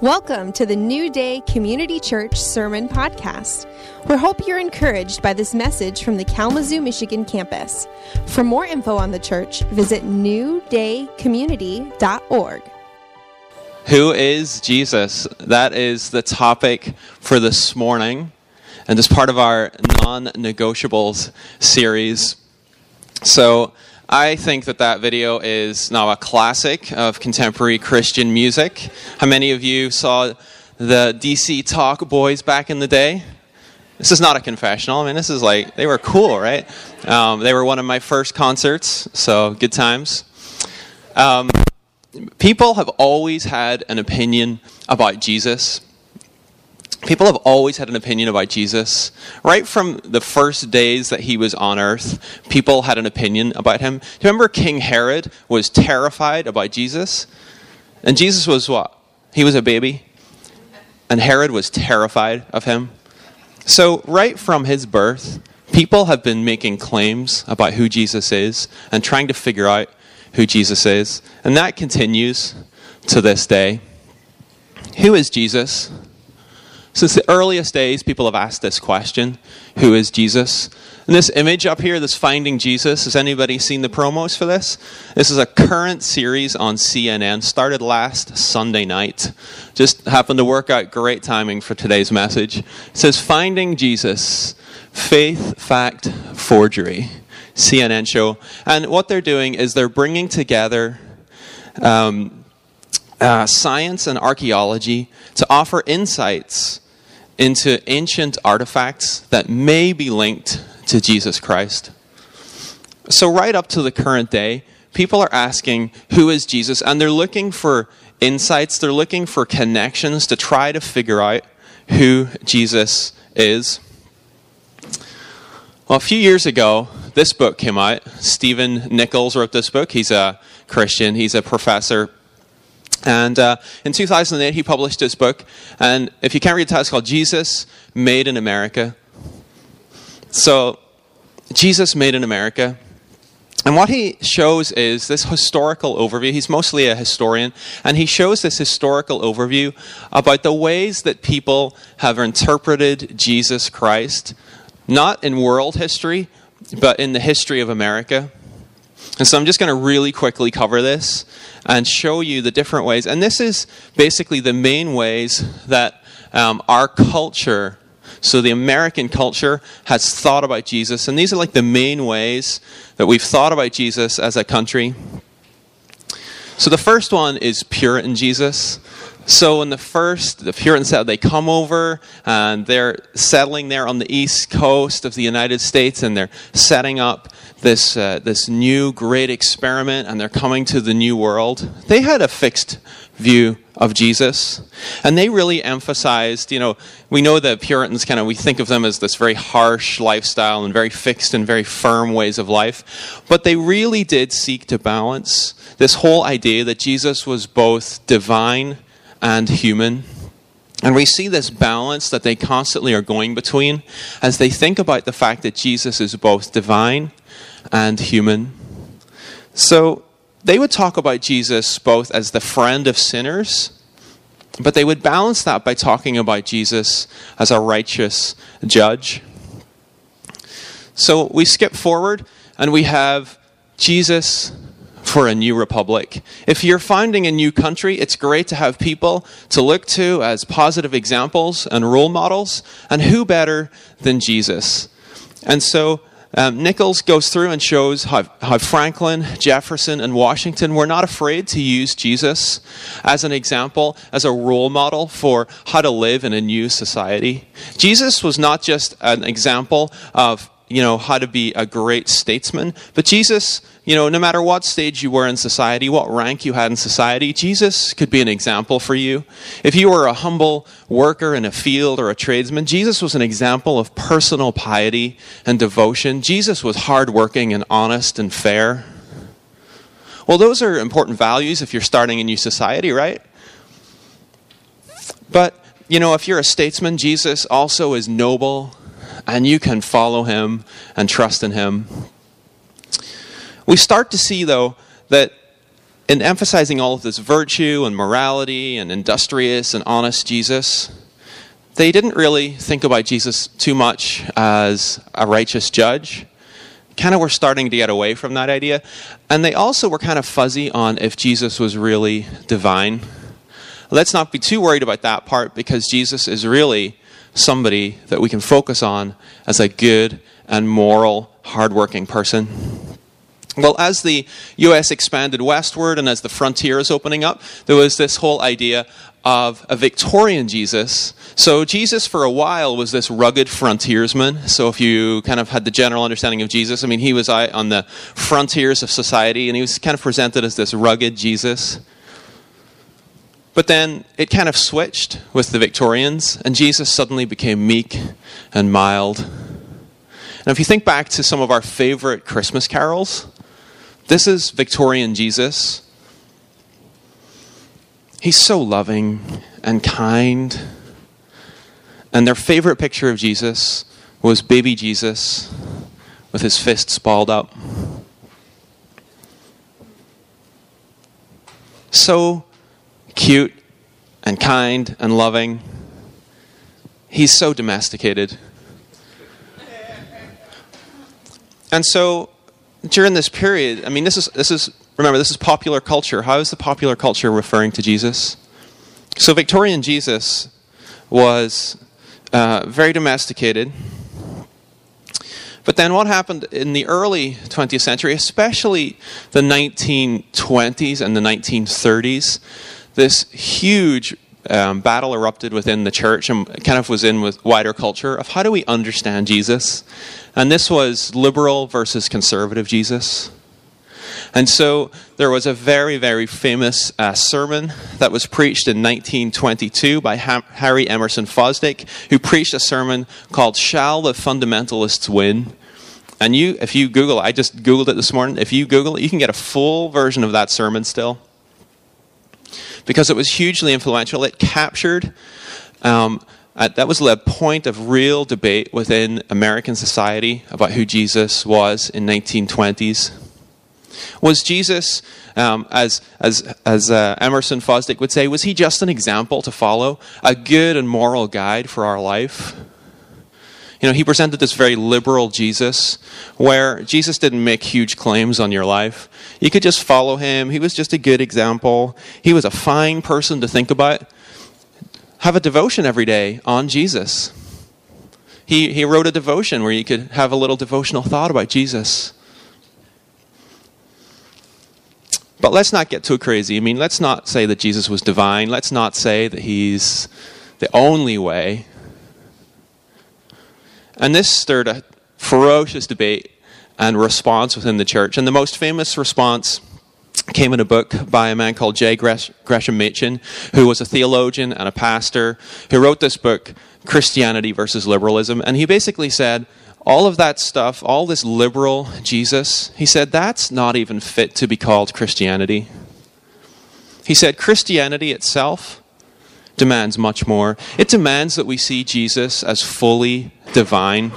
Welcome to the New Day Community Church Sermon Podcast. We hope you're encouraged by this message from the Kalamazoo, Michigan campus. For more info on the church, visit newdaycommunity.org. Who is Jesus? That is the topic for this morning, and as part of our non negotiables series. So, I think that that video is now a classic of contemporary Christian music. How many of you saw the DC Talk Boys back in the day? This is not a confessional. I mean, this is like, they were cool, right? Um, they were one of my first concerts, so good times. Um, people have always had an opinion about Jesus. People have always had an opinion about Jesus. Right from the first days that he was on earth, people had an opinion about him. Do you remember King Herod was terrified about Jesus? And Jesus was what? He was a baby. And Herod was terrified of him. So, right from his birth, people have been making claims about who Jesus is and trying to figure out who Jesus is. And that continues to this day. Who is Jesus? Since the earliest days, people have asked this question Who is Jesus? And this image up here, this Finding Jesus, has anybody seen the promos for this? This is a current series on CNN, started last Sunday night. Just happened to work out great timing for today's message. It says Finding Jesus, Faith, Fact, Forgery. CNN show. And what they're doing is they're bringing together um, uh, science and archaeology to offer insights into ancient artifacts that may be linked to Jesus Christ. So, right up to the current day, people are asking, Who is Jesus? And they're looking for insights, they're looking for connections to try to figure out who Jesus is. Well, a few years ago, this book came out. Stephen Nichols wrote this book. He's a Christian, he's a professor and uh, in 2008, he published this book. And if you can't read the title, it's called Jesus Made in America. So, Jesus Made in America. And what he shows is this historical overview. He's mostly a historian, and he shows this historical overview about the ways that people have interpreted Jesus Christ, not in world history, but in the history of America. And so I'm just going to really quickly cover this and show you the different ways. And this is basically the main ways that um, our culture, so the American culture, has thought about Jesus. And these are like the main ways that we've thought about Jesus as a country. So the first one is Puritan Jesus. So in the first, the Puritans they come over and they're settling there on the east coast of the United States and they're setting up this uh, this new great experiment and they're coming to the new world. They had a fixed view of Jesus. And they really emphasized, you know, we know the Puritans kind of, we think of them as this very harsh lifestyle and very fixed and very firm ways of life. But they really did seek to balance this whole idea that Jesus was both divine and human. And we see this balance that they constantly are going between as they think about the fact that Jesus is both divine and human. So they would talk about Jesus both as the friend of sinners, but they would balance that by talking about Jesus as a righteous judge. So we skip forward and we have Jesus for a new republic. If you're founding a new country, it's great to have people to look to as positive examples and role models, and who better than Jesus? And so um, Nichols goes through and shows how, how Franklin, Jefferson, and Washington were not afraid to use Jesus as an example, as a role model for how to live in a new society. Jesus was not just an example of you know, how to be a great statesman. But Jesus, you know, no matter what stage you were in society, what rank you had in society, Jesus could be an example for you. If you were a humble worker in a field or a tradesman, Jesus was an example of personal piety and devotion. Jesus was hardworking and honest and fair. Well, those are important values if you're starting a new society, right? But, you know, if you're a statesman, Jesus also is noble and you can follow him and trust in him. We start to see, though, that in emphasizing all of this virtue and morality and industrious and honest Jesus, they didn't really think about Jesus too much as a righteous judge. Kind of were starting to get away from that idea. And they also were kind of fuzzy on if Jesus was really divine. Let's not be too worried about that part because Jesus is really somebody that we can focus on as a good and moral, hardworking person. Well, as the US expanded westward and as the frontier is opening up, there was this whole idea of a Victorian Jesus. So, Jesus for a while was this rugged frontiersman. So, if you kind of had the general understanding of Jesus, I mean, he was uh, on the frontiers of society and he was kind of presented as this rugged Jesus. But then it kind of switched with the Victorians, and Jesus suddenly became meek and mild. And if you think back to some of our favorite Christmas carols, this is Victorian Jesus. He's so loving and kind. And their favorite picture of Jesus was baby Jesus with his fists balled up. So cute and kind and loving. He's so domesticated. And so during this period, I mean, this is, this is, remember, this is popular culture. How is the popular culture referring to Jesus? So, Victorian Jesus was uh, very domesticated. But then what happened in the early 20th century, especially the 1920s and the 1930s, this huge um, battle erupted within the church and kind of was in with wider culture of how do we understand Jesus? And this was liberal versus conservative Jesus. And so there was a very, very famous uh, sermon that was preached in 1922 by ha- Harry Emerson Fosdick, who preached a sermon called Shall the Fundamentalists Win? And you, if you Google, I just Googled it this morning. If you Google it, you can get a full version of that sermon still because it was hugely influential. It captured, um, uh, that was the point of real debate within American society about who Jesus was in 1920s. Was Jesus, um, as, as, as uh, Emerson Fosdick would say, was he just an example to follow, a good and moral guide for our life? You know, he presented this very liberal Jesus where Jesus didn't make huge claims on your life. You could just follow him. He was just a good example. He was a fine person to think about. Have a devotion every day on Jesus. He, he wrote a devotion where you could have a little devotional thought about Jesus. But let's not get too crazy. I mean, let's not say that Jesus was divine. Let's not say that he's the only way. And this stirred a ferocious debate and response within the church. And the most famous response came in a book by a man called J. Gresham Machen, who was a theologian and a pastor, who wrote this book, Christianity versus Liberalism. And he basically said, all of that stuff, all this liberal Jesus, he said, that's not even fit to be called Christianity. He said, Christianity itself demands much more. It demands that we see Jesus as fully divine.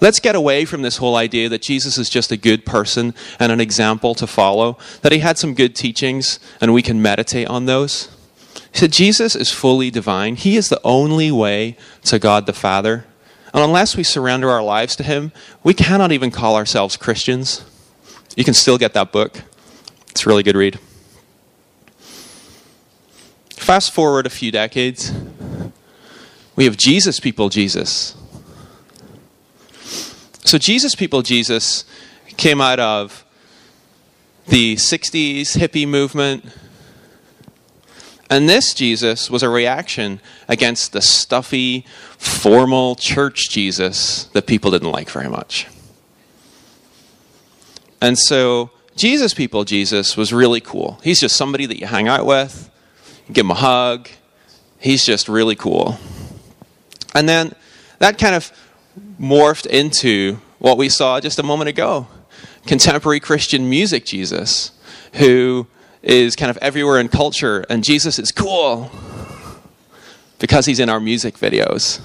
Let's get away from this whole idea that Jesus is just a good person and an example to follow, that he had some good teachings and we can meditate on those. He said, Jesus is fully divine. He is the only way to God the Father. And unless we surrender our lives to him, we cannot even call ourselves Christians. You can still get that book, it's a really good read. Fast forward a few decades, we have Jesus people Jesus. So, Jesus people Jesus came out of the 60s hippie movement. And this Jesus was a reaction against the stuffy, formal church Jesus that people didn't like very much. And so, Jesus people Jesus was really cool. He's just somebody that you hang out with, give him a hug. He's just really cool. And then that kind of morphed into what we saw just a moment ago contemporary Christian music Jesus, who is kind of everywhere in culture, and Jesus is cool because he's in our music videos.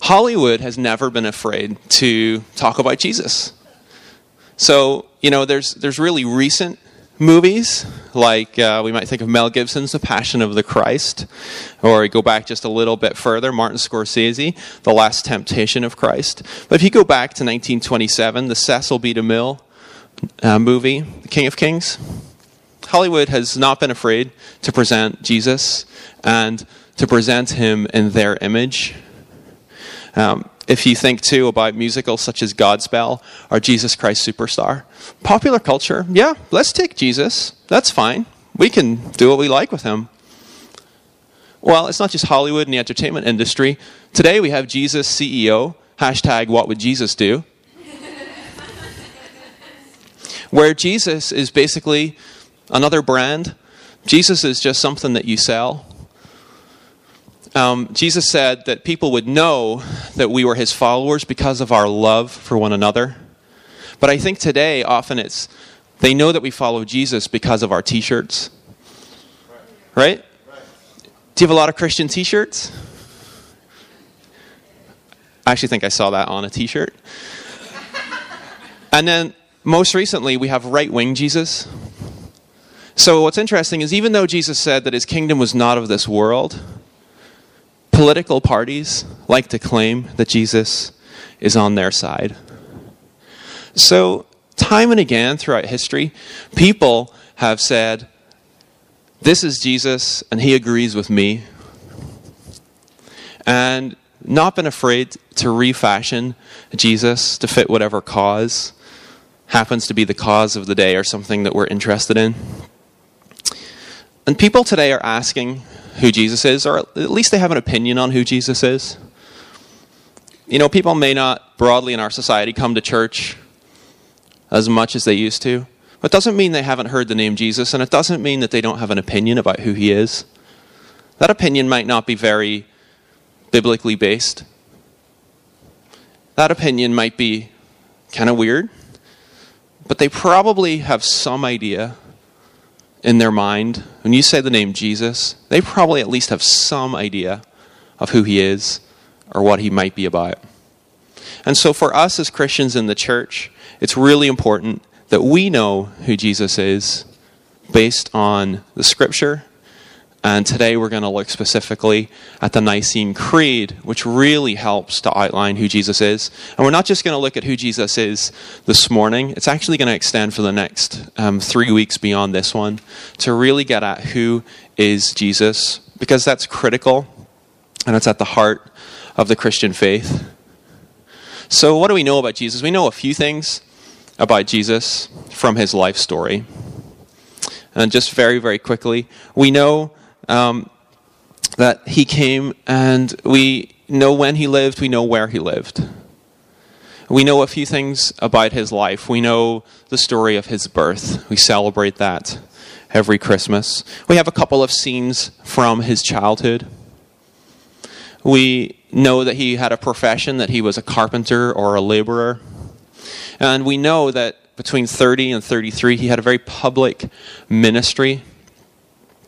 Hollywood has never been afraid to talk about Jesus. So, you know, there's, there's really recent movies, like uh, we might think of Mel Gibson's The Passion of the Christ, or go back just a little bit further, Martin Scorsese, The Last Temptation of Christ. But if you go back to 1927, the Cecil B. DeMille uh, movie, The King of Kings, Hollywood has not been afraid to present Jesus and to present him in their image. Um, if you think too about musicals such as Godspell or Jesus Christ Superstar, popular culture, yeah, let's take Jesus. That's fine. We can do what we like with him. Well, it's not just Hollywood and the entertainment industry. Today we have Jesus CEO, hashtag what would Jesus do? Where Jesus is basically another brand. Jesus is just something that you sell um, Jesus said that people would know that we were his followers because of our love for one another. But I think today, often it's they know that we follow Jesus because of our t shirts. Right? Do you have a lot of Christian t shirts? I actually think I saw that on a t shirt. and then most recently, we have right wing Jesus. So, what's interesting is even though Jesus said that his kingdom was not of this world, Political parties like to claim that Jesus is on their side. So, time and again throughout history, people have said, This is Jesus, and he agrees with me. And not been afraid to refashion Jesus to fit whatever cause happens to be the cause of the day or something that we're interested in. And people today are asking who Jesus is, or at least they have an opinion on who Jesus is. You know, people may not broadly in our society come to church as much as they used to. But it doesn't mean they haven't heard the name Jesus, and it doesn't mean that they don't have an opinion about who he is. That opinion might not be very biblically based. That opinion might be kind of weird, but they probably have some idea in their mind, when you say the name Jesus, they probably at least have some idea of who he is or what he might be about. And so, for us as Christians in the church, it's really important that we know who Jesus is based on the scripture and today we're going to look specifically at the Nicene Creed, which really helps to outline who Jesus is. And we're not just going to look at who Jesus is this morning, it's actually going to extend for the next um, three weeks beyond this one to really get at who is Jesus, because that's critical and it's at the heart of the Christian faith. So, what do we know about Jesus? We know a few things about Jesus from his life story. And just very, very quickly, we know um, that he came and we know when he lived, we know where he lived. We know a few things about his life. We know the story of his birth. We celebrate that every Christmas. We have a couple of scenes from his childhood. We know that he had a profession, that he was a carpenter or a laborer. And we know that between 30 and 33, he had a very public ministry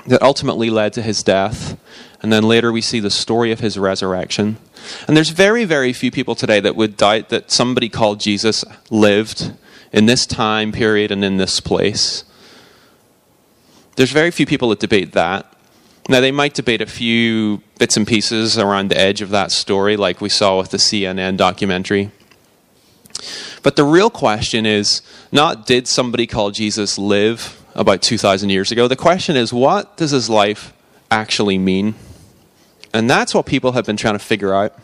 that ultimately led to his death. And then later we see the story of his resurrection. And there's very, very few people today that would doubt that somebody called Jesus lived in this time period and in this place. There's very few people that debate that. Now, they might debate a few bits and pieces around the edge of that story, like we saw with the CNN documentary. But the real question is not did somebody call Jesus live about 2,000 years ago. The question is, what does his life actually mean? And that's what people have been trying to figure out.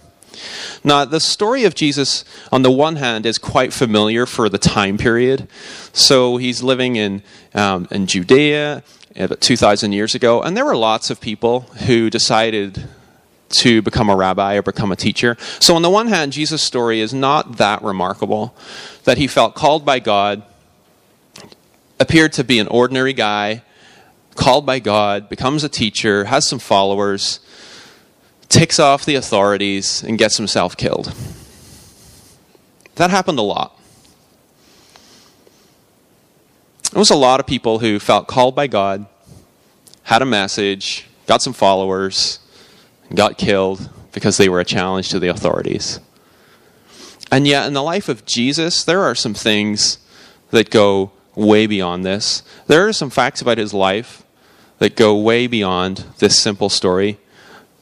Now, the story of Jesus, on the one hand, is quite familiar for the time period. So he's living in, um, in Judea about 2,000 years ago, and there were lots of people who decided to become a rabbi or become a teacher. So, on the one hand, Jesus' story is not that remarkable that he felt called by God appeared to be an ordinary guy, called by God, becomes a teacher, has some followers, ticks off the authorities, and gets himself killed. That happened a lot. There was a lot of people who felt called by God, had a message, got some followers, and got killed because they were a challenge to the authorities. And yet, in the life of Jesus, there are some things that go way beyond this. There are some facts about his life that go way beyond this simple story.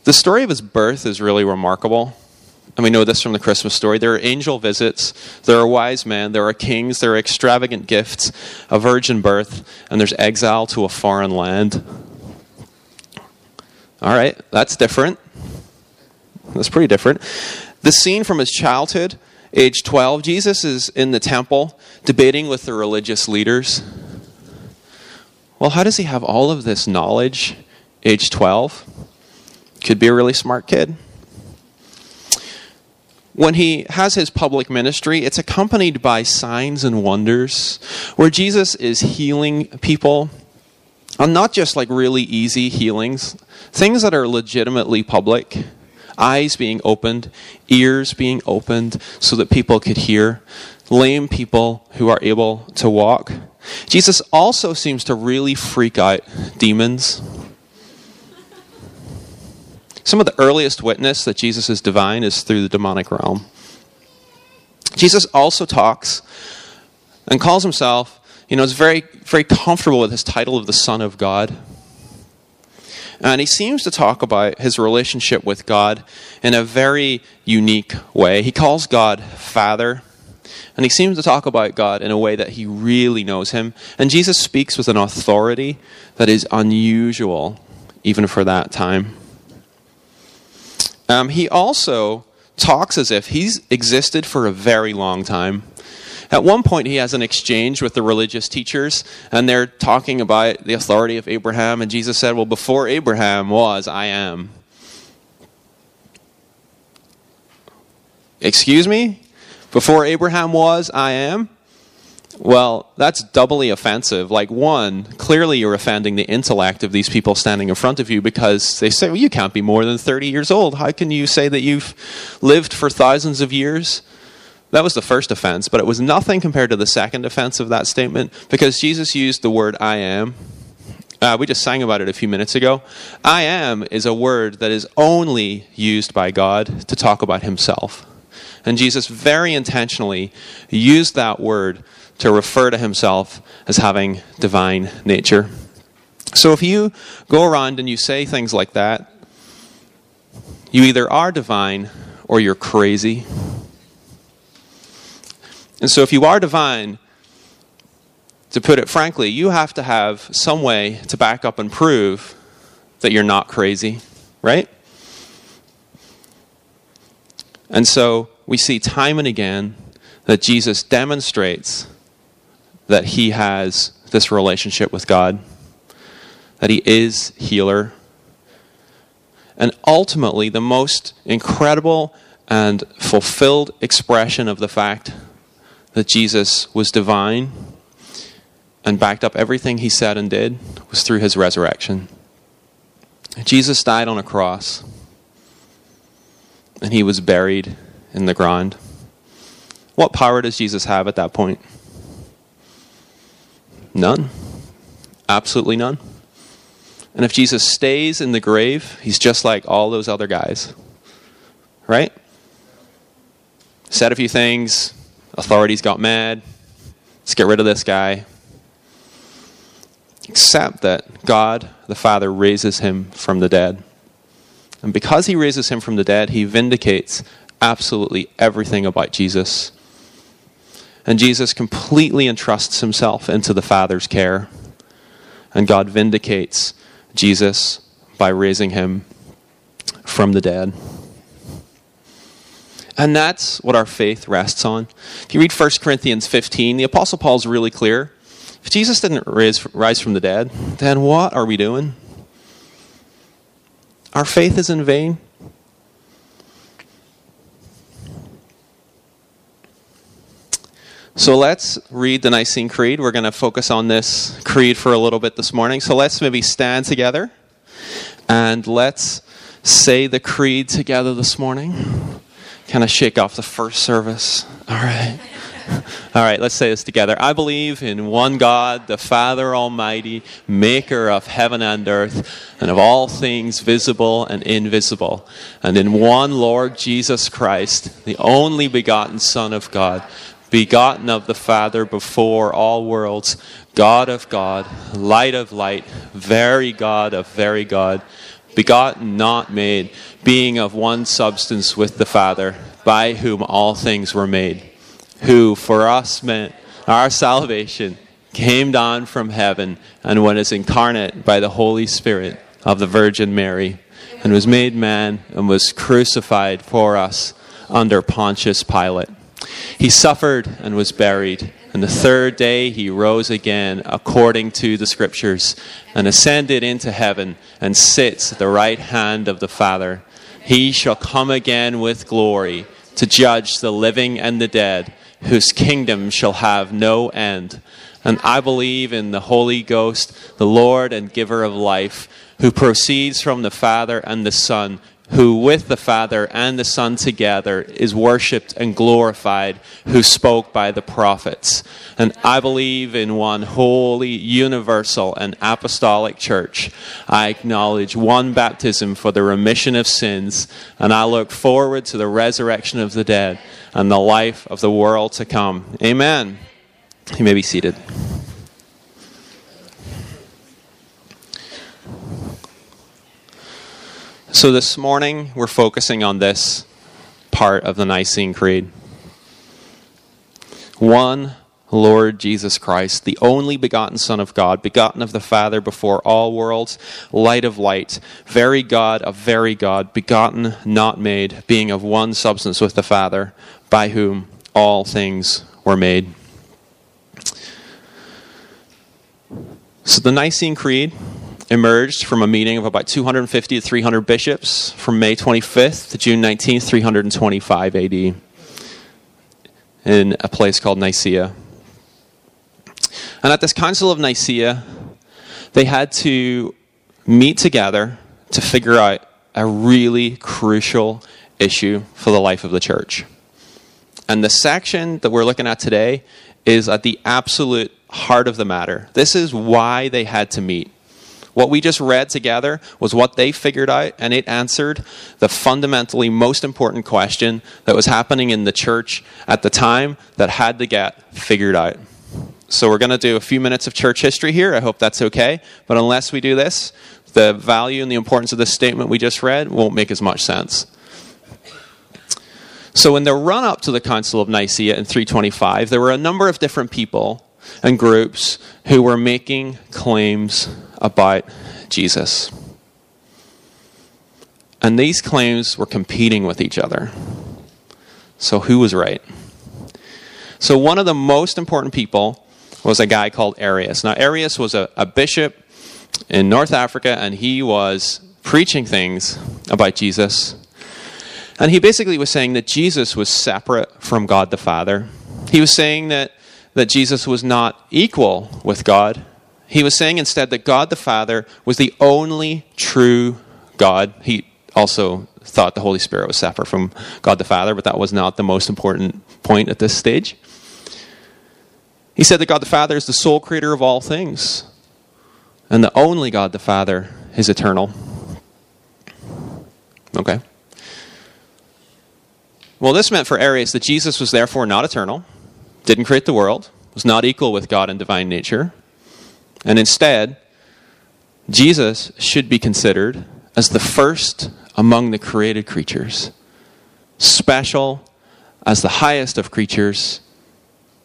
The story of his birth is really remarkable. And we know this from the Christmas story. There are angel visits, there are wise men, there are kings, there are extravagant gifts, a virgin birth, and there's exile to a foreign land. All right, that's different. That's pretty different. The scene from his childhood, age 12, Jesus is in the temple debating with the religious leaders. Well, how does he have all of this knowledge, age 12? Could be a really smart kid. When he has his public ministry, it's accompanied by signs and wonders where Jesus is healing people. And not just like really easy healings, things that are legitimately public eyes being opened, ears being opened so that people could hear, lame people who are able to walk. Jesus also seems to really freak out demons. Some of the earliest witness that Jesus is divine is through the demonic realm. Jesus also talks and calls himself, you know, is very, very comfortable with his title of the Son of God. And he seems to talk about his relationship with God in a very unique way. He calls God Father. And he seems to talk about God in a way that he really knows him. And Jesus speaks with an authority that is unusual, even for that time. Um, he also talks as if he's existed for a very long time. At one point, he has an exchange with the religious teachers, and they're talking about the authority of Abraham. And Jesus said, Well, before Abraham was, I am. Excuse me? Before Abraham was, I am? Well, that's doubly offensive. Like, one, clearly you're offending the intellect of these people standing in front of you because they say, well, you can't be more than 30 years old. How can you say that you've lived for thousands of years? That was the first offense, but it was nothing compared to the second offense of that statement because Jesus used the word I am. Uh, we just sang about it a few minutes ago. I am is a word that is only used by God to talk about himself. And Jesus very intentionally used that word to refer to himself as having divine nature. So if you go around and you say things like that, you either are divine or you're crazy. And so if you are divine, to put it frankly, you have to have some way to back up and prove that you're not crazy, right? And so we see time and again that Jesus demonstrates that he has this relationship with God, that he is healer. And ultimately, the most incredible and fulfilled expression of the fact that Jesus was divine and backed up everything he said and did was through his resurrection. Jesus died on a cross and he was buried in the ground. What power does Jesus have at that point? None. Absolutely none. And if Jesus stays in the grave, he's just like all those other guys. Right? Said a few things, authorities got mad. Let's get rid of this guy. Except that God, the Father, raises him from the dead. And because he raises him from the dead, he vindicates absolutely everything about Jesus. And Jesus completely entrusts himself into the Father's care. And God vindicates Jesus by raising him from the dead. And that's what our faith rests on. If you read 1 Corinthians 15, the Apostle Paul is really clear. If Jesus didn't raise, rise from the dead, then what are we doing? Our faith is in vain. So let's read the Nicene Creed. We're going to focus on this creed for a little bit this morning. So let's maybe stand together and let's say the creed together this morning. Kind of shake off the first service. All right. All right, let's say this together. I believe in one God, the Father Almighty, maker of heaven and earth, and of all things visible and invisible, and in one Lord Jesus Christ, the only begotten Son of God begotten of the Father before all worlds, God of God, light of light, very God of very God, begotten, not made, being of one substance with the Father, by whom all things were made, who for us meant our salvation came down from heaven and was incarnate by the Holy Spirit of the Virgin Mary, and was made man and was crucified for us under Pontius Pilate. He suffered and was buried, and the third day he rose again according to the Scriptures, and ascended into heaven, and sits at the right hand of the Father. He shall come again with glory to judge the living and the dead, whose kingdom shall have no end. And I believe in the Holy Ghost, the Lord and giver of life, who proceeds from the Father and the Son, who with the Father and the Son together is worshipped and glorified, who spoke by the prophets. And I believe in one holy, universal, and apostolic church. I acknowledge one baptism for the remission of sins, and I look forward to the resurrection of the dead and the life of the world to come. Amen. You may be seated. So, this morning we're focusing on this part of the Nicene Creed. One Lord Jesus Christ, the only begotten Son of God, begotten of the Father before all worlds, light of light, very God of very God, begotten, not made, being of one substance with the Father, by whom all things were made. So the Nicene Creed emerged from a meeting of about 250 to 300 bishops from May 25th to June 19th, 325 AD, in a place called Nicaea. And at this Council of Nicaea, they had to meet together to figure out a really crucial issue for the life of the church. And the section that we're looking at today is at the absolute heart of the matter. This is why they had to meet. What we just read together was what they figured out, and it answered the fundamentally most important question that was happening in the church at the time that had to get figured out. So, we're going to do a few minutes of church history here. I hope that's okay. But unless we do this, the value and the importance of this statement we just read won't make as much sense. So, in the run up to the Council of Nicaea in 325, there were a number of different people and groups who were making claims about Jesus. And these claims were competing with each other. So, who was right? So, one of the most important people was a guy called Arius. Now, Arius was a, a bishop in North Africa, and he was preaching things about Jesus. And he basically was saying that Jesus was separate from God the Father. He was saying that that Jesus was not equal with God. He was saying instead that God the Father was the only true God. He also thought the Holy Spirit was separate from God the Father, but that was not the most important point at this stage. He said that God the Father is the sole creator of all things, and the only God the Father is eternal. Okay. Well, this meant for Arius that Jesus was therefore not eternal didn't create the world, was not equal with God in divine nature, and instead, Jesus should be considered as the first among the created creatures, special as the highest of creatures,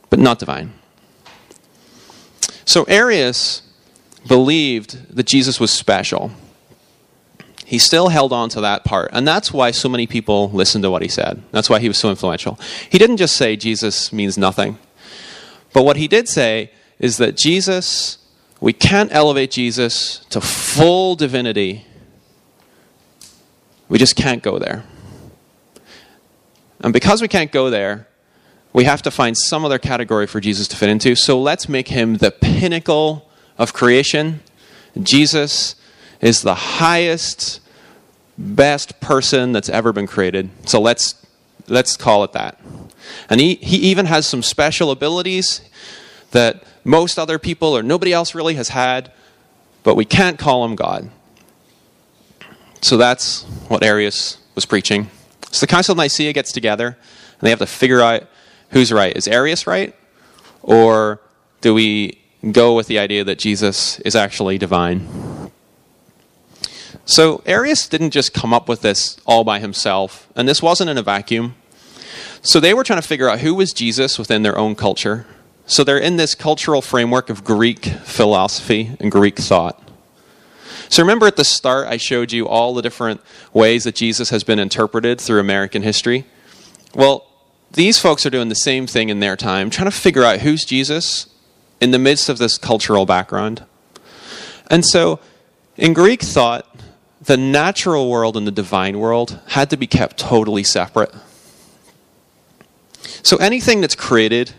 but not divine. So Arius believed that Jesus was special. He still held on to that part. And that's why so many people listened to what he said. That's why he was so influential. He didn't just say Jesus means nothing. But what he did say is that Jesus, we can't elevate Jesus to full divinity. We just can't go there. And because we can't go there, we have to find some other category for Jesus to fit into. So let's make him the pinnacle of creation. Jesus is the highest best person that's ever been created. So let's let's call it that. And he, he even has some special abilities that most other people or nobody else really has had, but we can't call him God. So that's what Arius was preaching. So the Council of Nicaea gets together, and they have to figure out who's right? Is Arius right? Or do we go with the idea that Jesus is actually divine? So Arius didn't just come up with this all by himself, and this wasn't in a vacuum. So they were trying to figure out who was Jesus within their own culture. So they're in this cultural framework of Greek philosophy and Greek thought. So remember at the start, I showed you all the different ways that Jesus has been interpreted through American history? Well, these folks are doing the same thing in their time, trying to figure out who's Jesus in the midst of this cultural background. And so, in Greek thought, the natural world and the divine world had to be kept totally separate. So, anything that's created,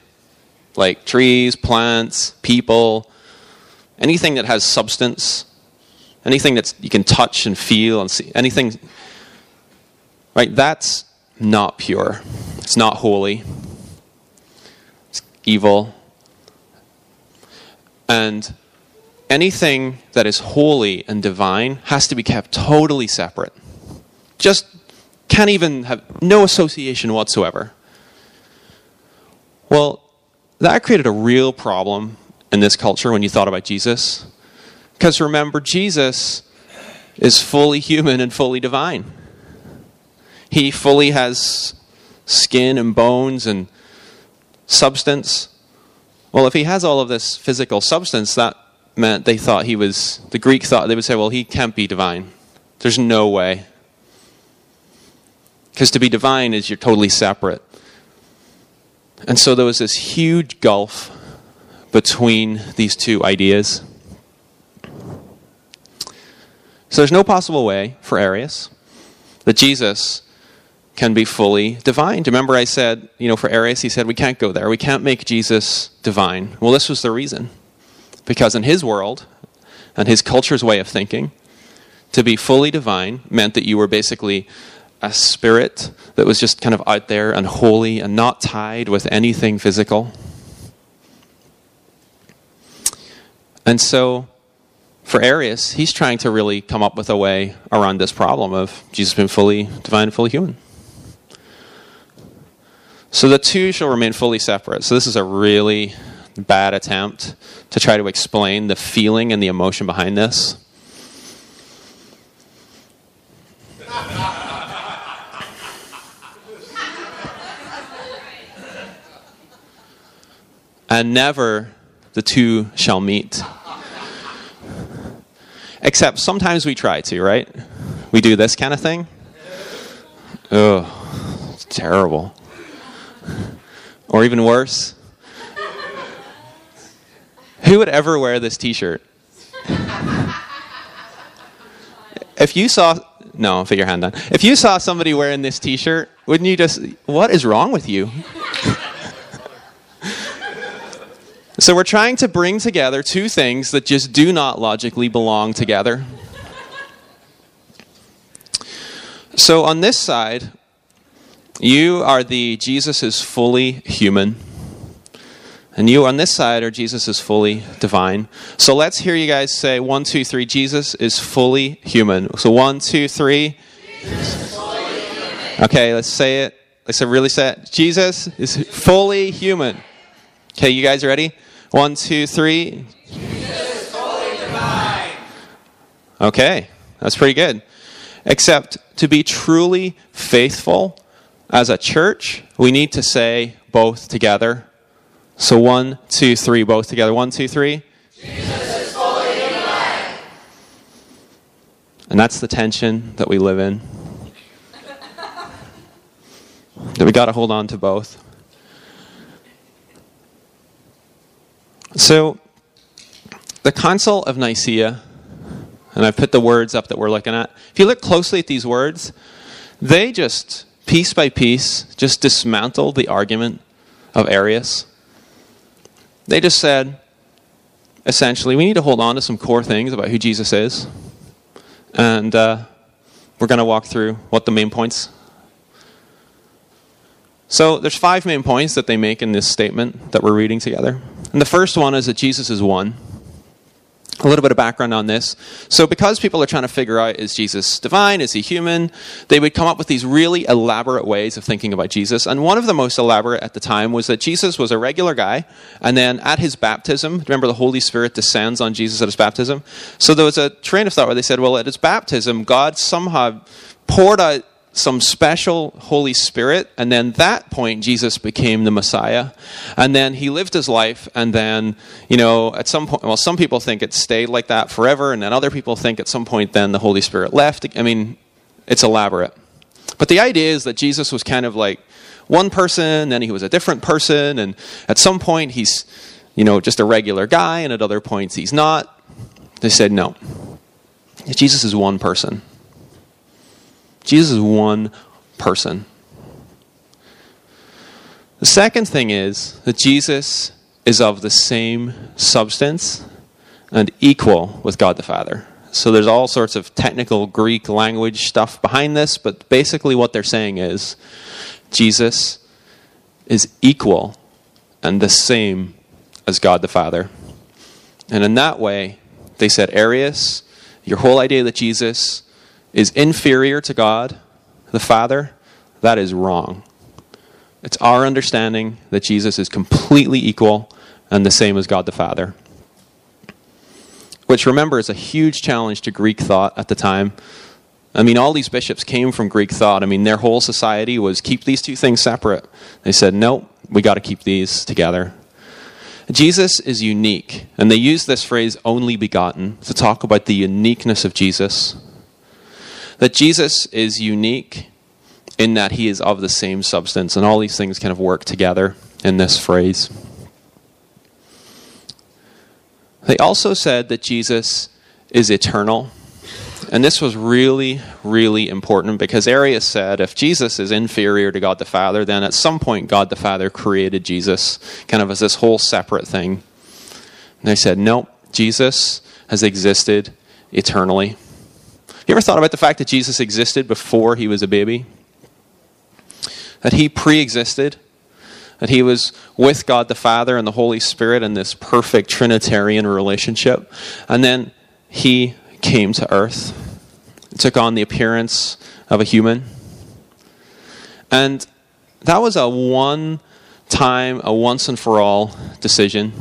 like trees, plants, people, anything that has substance, anything that you can touch and feel and see, anything, right, that's not pure. It's not holy. It's evil. And anything that is holy and divine has to be kept totally separate. Just can't even have no association whatsoever. Well, that created a real problem in this culture when you thought about Jesus. Because remember, Jesus is fully human and fully divine. He fully has skin and bones and substance. Well, if he has all of this physical substance, that meant they thought he was, the Greek thought, they would say, well, he can't be divine. There's no way. Because to be divine is you're totally separate. And so there was this huge gulf between these two ideas. So there's no possible way for Arius that Jesus can be fully divine. Remember, I said, you know, for Arius, he said, we can't go there. We can't make Jesus divine. Well, this was the reason. Because in his world and his culture's way of thinking, to be fully divine meant that you were basically a spirit that was just kind of out there and holy and not tied with anything physical. And so for Arius, he's trying to really come up with a way around this problem of Jesus being fully divine and fully human. So the two shall remain fully separate. So this is a really bad attempt to try to explain the feeling and the emotion behind this. And never the two shall meet. Except sometimes we try to, right? We do this kind of thing. Oh, it's terrible. Or even worse. Who would ever wear this t shirt? If you saw, no, put your hand down. If you saw somebody wearing this t shirt, wouldn't you just, what is wrong with you? So we're trying to bring together two things that just do not logically belong together. So on this side, you are the Jesus is fully human. And you on this side are Jesus is fully divine. So let's hear you guys say one, two, three. Jesus is fully human. So one, two, three. Okay, let's say it. Let's really say it. Jesus is fully human. Okay, you guys ready? One, two, three. Okay, that's pretty good. Except to be truly faithful as a church, we need to say both together. So one, two, three, both together. One, two, three. jesus is holy And that's the tension that we live in. that we got to hold on to both. So, the Council of Nicaea, and I've put the words up that we're looking at. If you look closely at these words, they just, piece by piece, just dismantled the argument of Arius. They just said, essentially, we need to hold on to some core things about who Jesus is. And uh, we're going to walk through what the main points so there's five main points that they make in this statement that we're reading together. And the first one is that Jesus is one. a little bit of background on this. So, because people are trying to figure out is Jesus divine, is he human, they would come up with these really elaborate ways of thinking about Jesus. And one of the most elaborate at the time was that Jesus was a regular guy, and then at his baptism, remember the Holy Spirit descends on Jesus at his baptism? So, there was a train of thought where they said, well, at his baptism, God somehow poured out some special Holy Spirit, and then that point Jesus became the Messiah, and then he lived his life, and then you know at some point, well, some people think it stayed like that forever, and then other people think at some point then the Holy Spirit left. I mean, it's elaborate, but the idea is that Jesus was kind of like one person, then he was a different person, and at some point he's you know just a regular guy, and at other points he's not. They said no. Jesus is one person. Jesus is one person. The second thing is that Jesus is of the same substance and equal with God the Father. So there's all sorts of technical Greek language stuff behind this, but basically what they're saying is Jesus is equal and the same as God the Father. And in that way, they said, Arius, your whole idea that Jesus is inferior to God, the Father, that is wrong. It's our understanding that Jesus is completely equal and the same as God the Father. Which, remember, is a huge challenge to Greek thought at the time. I mean, all these bishops came from Greek thought. I mean, their whole society was keep these two things separate. They said, nope, we got to keep these together. Jesus is unique, and they use this phrase only begotten to talk about the uniqueness of Jesus that Jesus is unique in that he is of the same substance, and all these things kind of work together in this phrase. They also said that Jesus is eternal. And this was really, really important because Arius said if Jesus is inferior to God the Father, then at some point God the Father created Jesus kind of as this whole separate thing. And they said, no, Jesus has existed eternally. You ever thought about the fact that Jesus existed before he was a baby? That he pre existed? That he was with God the Father and the Holy Spirit in this perfect Trinitarian relationship. And then he came to earth, took on the appearance of a human. And that was a one time, a once and for all decision.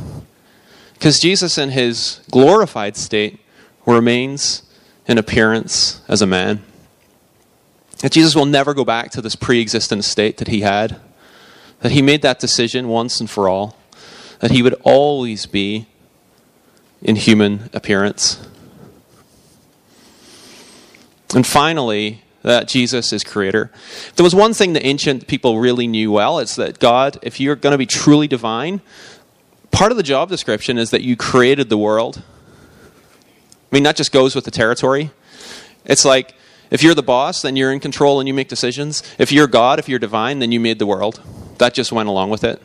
Because Jesus, in his glorified state, remains in appearance as a man. That Jesus will never go back to this pre existent state that he had. That he made that decision once and for all. That he would always be in human appearance. And finally, that Jesus is creator. There was one thing the ancient people really knew well it's that God, if you're going to be truly divine, part of the job description is that you created the world I mean, that just goes with the territory. It's like if you're the boss, then you're in control and you make decisions. If you're God, if you're divine, then you made the world. That just went along with it.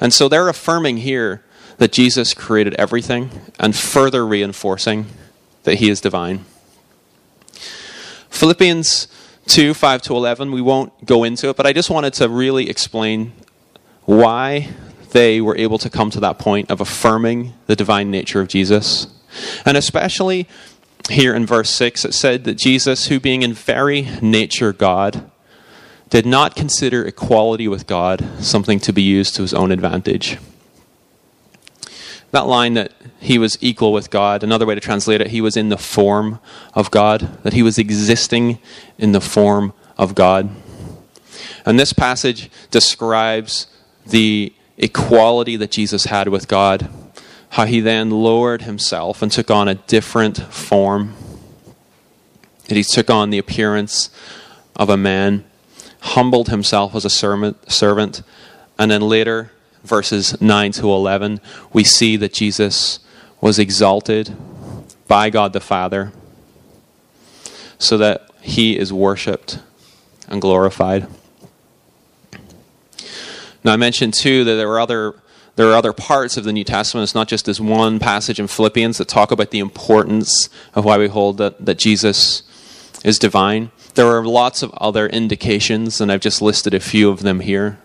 And so they're affirming here that Jesus created everything and further reinforcing that he is divine. Philippians 2 5 to 11, we won't go into it, but I just wanted to really explain why they were able to come to that point of affirming the divine nature of Jesus. And especially here in verse 6, it said that Jesus, who being in very nature God, did not consider equality with God something to be used to his own advantage. That line that he was equal with God, another way to translate it, he was in the form of God, that he was existing in the form of God. And this passage describes the equality that Jesus had with God how he then lowered himself and took on a different form. That he took on the appearance of a man, humbled himself as a servant, and then later, verses 9 to 11, we see that Jesus was exalted by God the Father so that he is worshiped and glorified. Now, I mentioned too that there were other there are other parts of the New Testament. It's not just this one passage in Philippians that talk about the importance of why we hold that, that Jesus is divine. There are lots of other indications, and I've just listed a few of them here,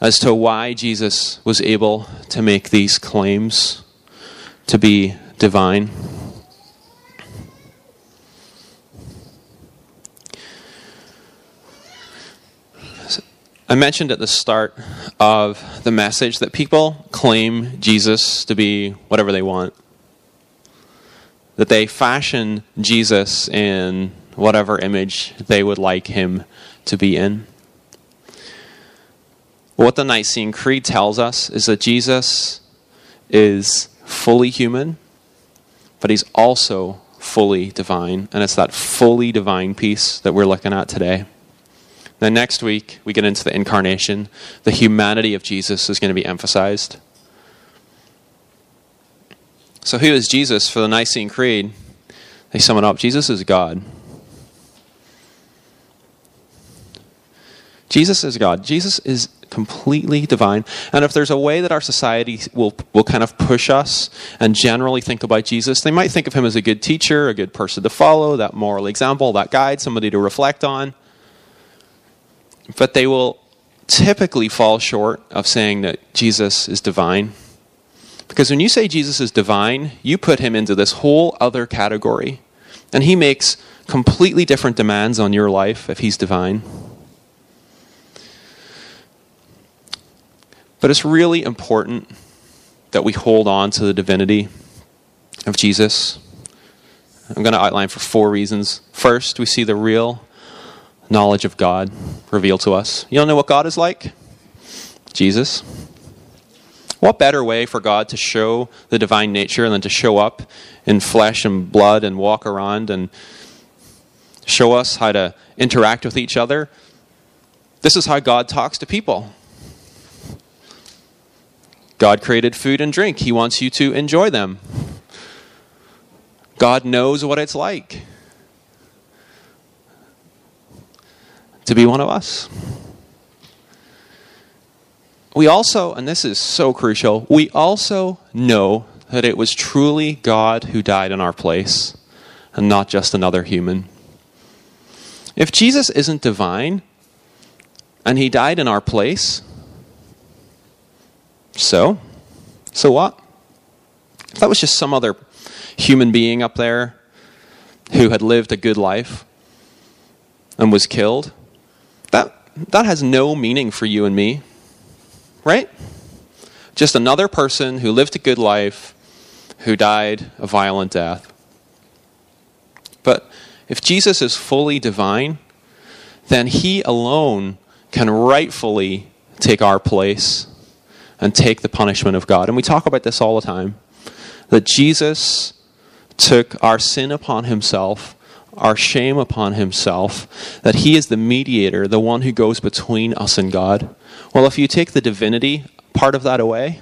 as to why Jesus was able to make these claims to be divine. I mentioned at the start of the message that people claim Jesus to be whatever they want. That they fashion Jesus in whatever image they would like him to be in. What the Nicene Creed tells us is that Jesus is fully human, but he's also fully divine. And it's that fully divine piece that we're looking at today. Then next week, we get into the incarnation. The humanity of Jesus is going to be emphasized. So, who is Jesus for the Nicene Creed? They sum it up Jesus is God. Jesus is God. Jesus is completely divine. And if there's a way that our society will, will kind of push us and generally think about Jesus, they might think of him as a good teacher, a good person to follow, that moral example, that guide, somebody to reflect on. But they will typically fall short of saying that Jesus is divine. Because when you say Jesus is divine, you put him into this whole other category. And he makes completely different demands on your life if he's divine. But it's really important that we hold on to the divinity of Jesus. I'm going to outline for four reasons. First, we see the real knowledge of God revealed to us. You don't know what God is like? Jesus. What better way for God to show the divine nature than to show up in flesh and blood and walk around and show us how to interact with each other? This is how God talks to people. God created food and drink. He wants you to enjoy them. God knows what it's like to be one of us. We also, and this is so crucial, we also know that it was truly God who died in our place and not just another human. If Jesus isn't divine and he died in our place, so? So what? If that was just some other human being up there who had lived a good life and was killed, that, that has no meaning for you and me. Right? Just another person who lived a good life who died a violent death. But if Jesus is fully divine, then he alone can rightfully take our place and take the punishment of God. And we talk about this all the time that Jesus took our sin upon himself, our shame upon himself, that he is the mediator, the one who goes between us and God. Well, if you take the divinity part of that away,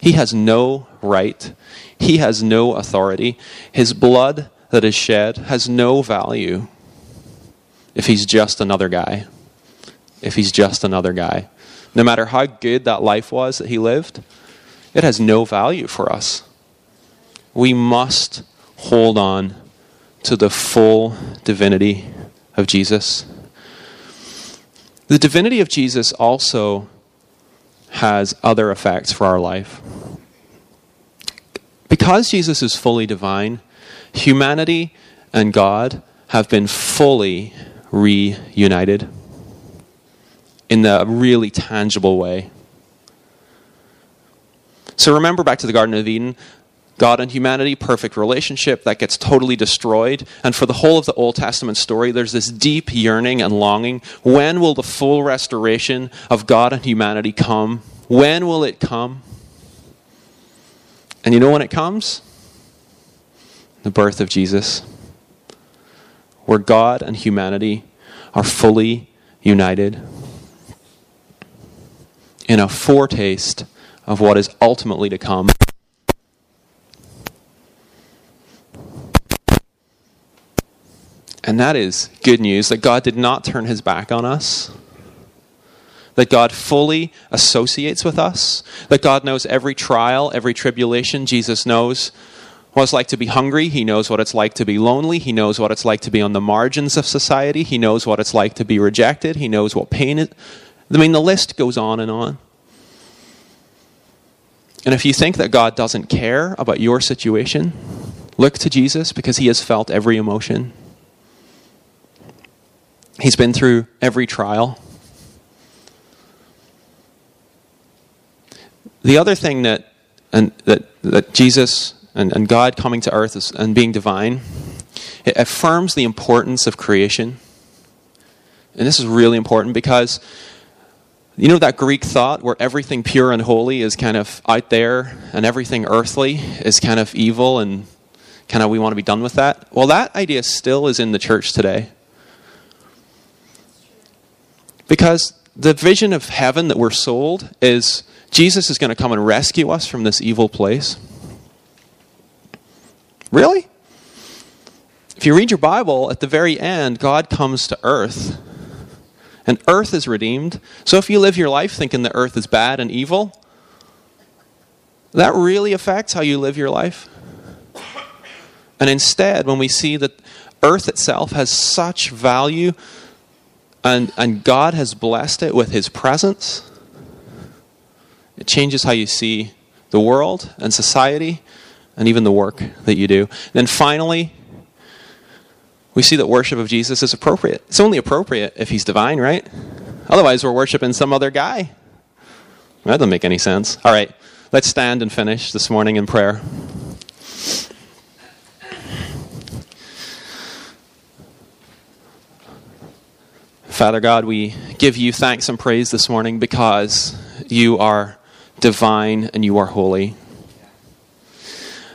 he has no right, he has no authority. His blood that is shed has no value if he's just another guy. If he's just another guy. No matter how good that life was that he lived, it has no value for us. We must hold on to the full divinity of Jesus. The divinity of Jesus also has other effects for our life. Because Jesus is fully divine, humanity and God have been fully reunited in a really tangible way. So remember back to the Garden of Eden, God and humanity, perfect relationship that gets totally destroyed. And for the whole of the Old Testament story, there's this deep yearning and longing. When will the full restoration of God and humanity come? When will it come? And you know when it comes? The birth of Jesus, where God and humanity are fully united in a foretaste of what is ultimately to come. And that is good news that God did not turn his back on us. That God fully associates with us. That God knows every trial, every tribulation. Jesus knows what it's like to be hungry. He knows what it's like to be lonely. He knows what it's like to be on the margins of society. He knows what it's like to be rejected. He knows what pain is. I mean, the list goes on and on. And if you think that God doesn't care about your situation, look to Jesus because he has felt every emotion. He's been through every trial. The other thing that, and, that, that Jesus and, and God coming to earth is, and being divine, it affirms the importance of creation. And this is really important because you know that Greek thought where everything pure and holy is kind of out there and everything earthly is kind of evil and kind of we want to be done with that? Well, that idea still is in the church today. Because the vision of heaven that we're sold is Jesus is going to come and rescue us from this evil place. Really? If you read your Bible, at the very end, God comes to earth and earth is redeemed. So if you live your life thinking the earth is bad and evil, that really affects how you live your life. And instead, when we see that earth itself has such value and, and God has blessed it with his presence, it changes how you see the world and society and even the work that you do. And then finally, we see that worship of Jesus is appropriate. It's only appropriate if he's divine, right? Otherwise, we're worshiping some other guy. That doesn't make any sense. All right, let's stand and finish this morning in prayer. Father God, we give you thanks and praise this morning because you are divine and you are holy.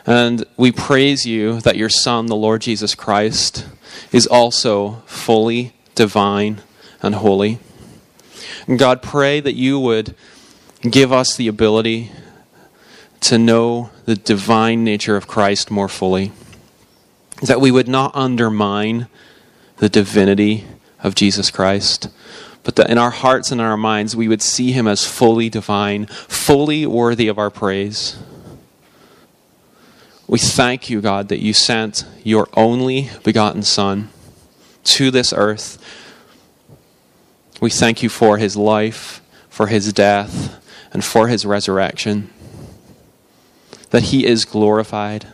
And we praise you that your Son, the Lord Jesus Christ, is also fully divine and holy. And God, pray that you would give us the ability to know the divine nature of Christ more fully. That we would not undermine the divinity of Jesus Christ, but that in our hearts and in our minds we would see him as fully divine, fully worthy of our praise. We thank you, God, that you sent your only begotten Son to this earth. We thank you for his life, for his death, and for his resurrection. That he is glorified,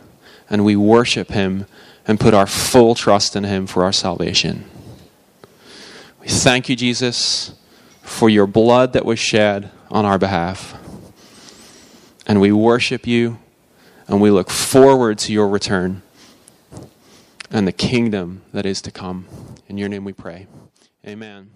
and we worship him and put our full trust in him for our salvation. Thank you, Jesus, for your blood that was shed on our behalf. And we worship you and we look forward to your return and the kingdom that is to come. In your name we pray. Amen.